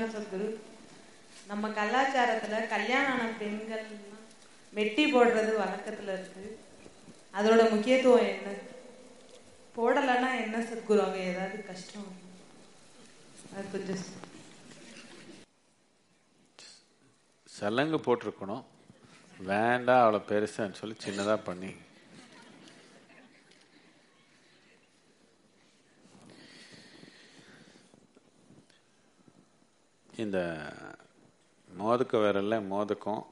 சத்குரு நம்ம கலாச்சாரத்துல கல்யாணம் ஆன பெண்கள் மெட்டி போடுறது வழக்கத்தில் இருக்கு. அதோட முக்கியத்துவம் என்ன? போடலைன்னா என்ன சத்குரு? அவங்க ஏதாவது கஷ்டம். அது கொஞ்சம் சலங்கு போட்டிருக்கணும். வேண்டாம் அவ்வளோ பெருசான்னு சொல்லி சின்னதாக பண்ணி. இந்த மோதுக்க விரல்ல மோதுக்கம்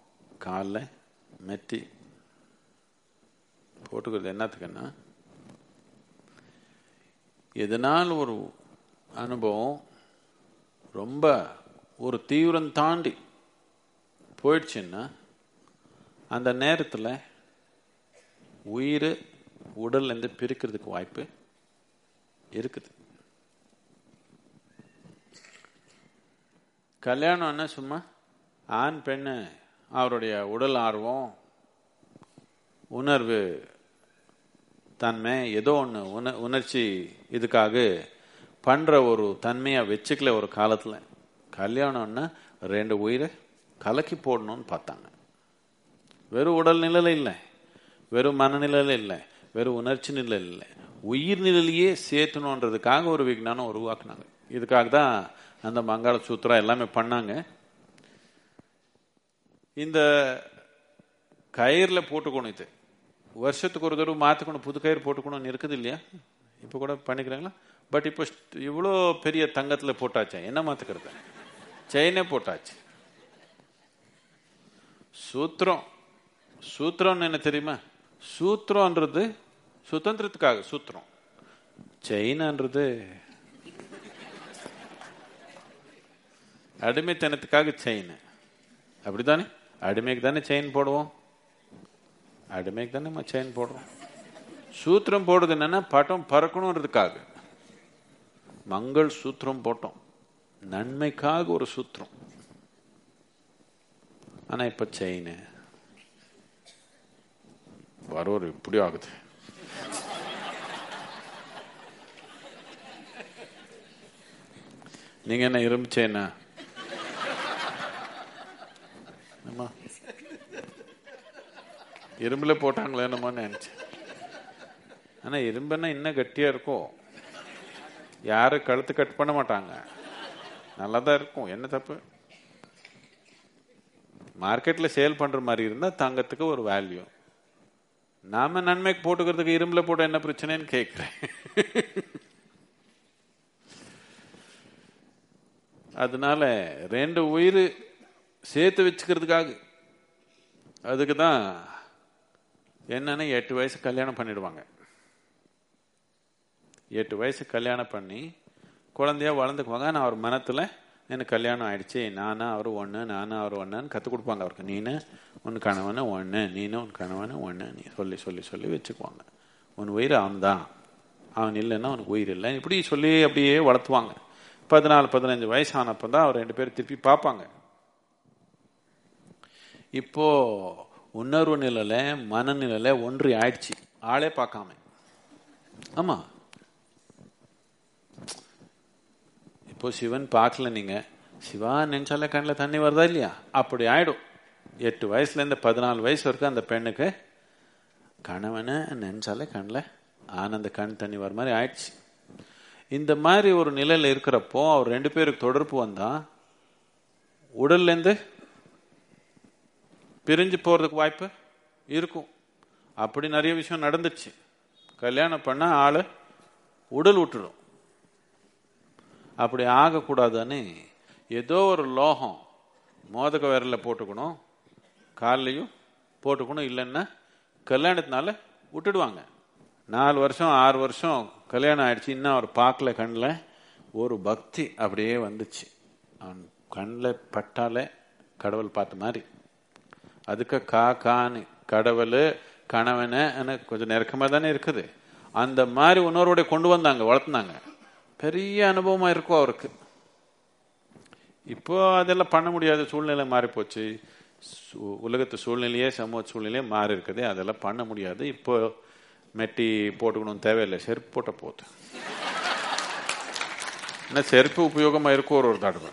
காலில் மெத்தி போட்டுக்கிறது என்னத்துக்குன்னா எதனால் ஒரு அனுபவம் ரொம்ப ஒரு தீவிரம் தாண்டி போயிடுச்சுன்னா அந்த நேரத்தில் உயிர் உடல்லேருந்து பிரிக்கிறதுக்கு வாய்ப்பு இருக்குது. கல்யாணம்னா சும்மா? ஆண் பெண்ணு அவருடைய உடல் ஆர்வம் உணர்வு தன்மை ஏதோ ஒன்று உண உணர்ச்சி இதுக்காக பண்ணுற ஒரு தன்மையாக வச்சுக்கல ஒரு காலத்தில். கல்யாணம்னா ரெண்டு உயிரை கலக்கி போடணும்னு பார்த்தாங்க. வெறும் உடல் நிலையில் இல்லை வெறும் மனநிலையில் இல்லை வெறும் உணர்ச்சி நிலையில் இல்லை. உயிர் நிலையிலேயே சேர்த்தணுன்றதுக்காக ஒரு விஞ்ஞானம் உருவாக்குனாங்க. இதுக்காக தான் அந்த மங்கள சூத்திரம் எல்லாமே பண்ணாங்க. இந்த கயிறில் போட்டுக்கணும் இது. வருஷத்துக்கு ஒரு தடவை மாற்றிக்கணும் புது கயிறு போட்டுக்கணும்னு இருக்குது இல்லையா? இப்போ கூட பண்ணிக்கிறாங்களா? பட் இப்போ இவ்வளோ பெரிய தங்கத்தில் போட்டாச்சா? என்ன மாற்றுக்கிறது செயினே போட்டாச்சு. சூத்திரம். சூத்திரம்னு என்ன தெரியுமா? சூத்திரம்ன்றது சுதந்திரத்துக்காக சூத்திரம். செயின்ன்றது அடிமைத்தனத்துக்காக செயின் அப்படித்தானே? அடிமைக்கு தானே செயின் போடுவோம். அடிமைக்கு தானே நம்ம செயின் போடுறோம். சூத்திரம் போடுறது என்னன்னா பட்டம் பறக்கணுன்றதுக்காக மங்கள் சூத்திரம் போட்டோம். நன்மைக்காக ஒரு சூத்திரம். ஆனா இப்ப செயின் வரோர் இப்படி ஆகுது. நீங்க என்ன இரும்பு செயினா ஆமா இரும்புல போட்டாங்களே என்னமோ நினைச்சேன். ஆனா இரும்புன்னா இன்னும் கட்டியா இருக்கும். யாரும் கழுத்து கட் பண்ண மாட்டாங்க. நல்லா தான் இருக்கும். என்ன தப்பு? மார்க்கெட்ல சேல் பண்ற மாதிரி இருந்தா தங்கத்துக்கு ஒரு வேல்யூ நாம நன்மைக்கு போட்டுக்கிறதுக்கு இரும்புல போட்ட என்ன பிரச்சனைன்னு கேட்குறேன் அதனால ரெண்டு உயிர் சேர்த்து வச்சுக்கிறதுக்காக. அதுக்கு தான் என்னன்னா எட்டு வயசு கல்யாணம் பண்ணிடுவாங்க. எட்டு வயசு கல்யாணம் பண்ணி குழந்தையா வளர்ந்துக்குவாங்க. ஆனால் அவர் மனத்தில் எனக்கு கல்யாணம் ஆயிடுச்சு. நானா அவர் ஒன்று நானும் அவர் ஒன்றுன்னு கற்றுக் கொடுப்பாங்க அவருக்கு. நீனு உன் கணவனு ஒன்று நீனு உன் கணவனு ஒன்று நீ சொல்லி சொல்லி சொல்லி வச்சுக்குவாங்க. உன் உயிர் அவன் தான் அவன் இல்லைன்னா உனக்கு உயிர் இல்லை. இப்படி சொல்லி அப்படியே வளர்த்துவாங்க. பதினாலு பதினஞ்சு வயசு ஆனப்போ தான் அவர் ரெண்டு பேரும் திருப்பி பார்ப்பாங்க. இப்போ உணர்வு நிலையில மனநிலையில ஒன்றி ஆயிடுச்சு. ஆளே பார்க்காம. ஆமா. இப்போ சிவன் பார்க்கல நீங்க. சிவா நினைச்சாலே கண்ணில் தண்ணி வருதா இல்லையா? அப்படி ஆயிடும். எட்டு வயசுலேருந்து பதினாலு வயசு வரைக்கும் அந்த பெண்ணுக்கு கணவனை நினைச்சாலே கண்ணில் ஆனந்த கண் தண்ணி வர மாதிரி ஆயிடுச்சு. இந்த மாதிரி ஒரு நிலையில் இருக்கிறப்போ அவர் ரெண்டு பேருக்கு தொடர்பு வந்தால் உடல்லேருந்து பிரிஞ்சு போகிறதுக்கு வாய்ப்பு இருக்கும். அப்படி நிறைய விஷயம் நடந்துச்சு. கல்யாணம் பண்ணா ஆளை உடல் விட்டுடும் அப்படி ஆகக்கூடாதுன்னு ஏதோ ஒரு லோகம் மோதக விரல போட்டுக்கணும். கால்லையும் போட்டுக்கணும். இல்லைன்னா கல்யாணத்தினால விட்டுடுவாங்க. நாலு வருஷம் ஆறு வருஷம் கல்யாணம் ஆயிடுச்சு. இன்னும் அவர் பார்க்கல கண்ணில். ஒரு பக்தி அப்படியே வந்துச்சு. அவன் கண்ணில் பட்டாலே கடவுள் பார்த்த மாதிரி. அதுக்கு கா கான்னு கடவுள் கணவனை கொஞ்சம் நெருக்கமாக தானே இருக்குது. அந்த மாதிரி உணர்வோட கொண்டு வந்தாங்க வளர்த்துனாங்க. பெரிய அனுபவமா இருக்கும் அவருக்கு. இப்போ அதெல்லாம் பண்ண முடியாத சூழ்நிலை மாறி போச்சு உலகத்து சூழ்நிலையே சமூக சூழ்நிலையே மாறி இருக்குது அதெல்லாம் பண்ண முடியாது. இப்போ மெட்டி போட்டுக்கணும் தேவையில்லை. செருப்பு போட்ட போகுது ஏன்னா செருப்பு உபயோகமா இருக்கும் ஒரு ஒரு தடவை.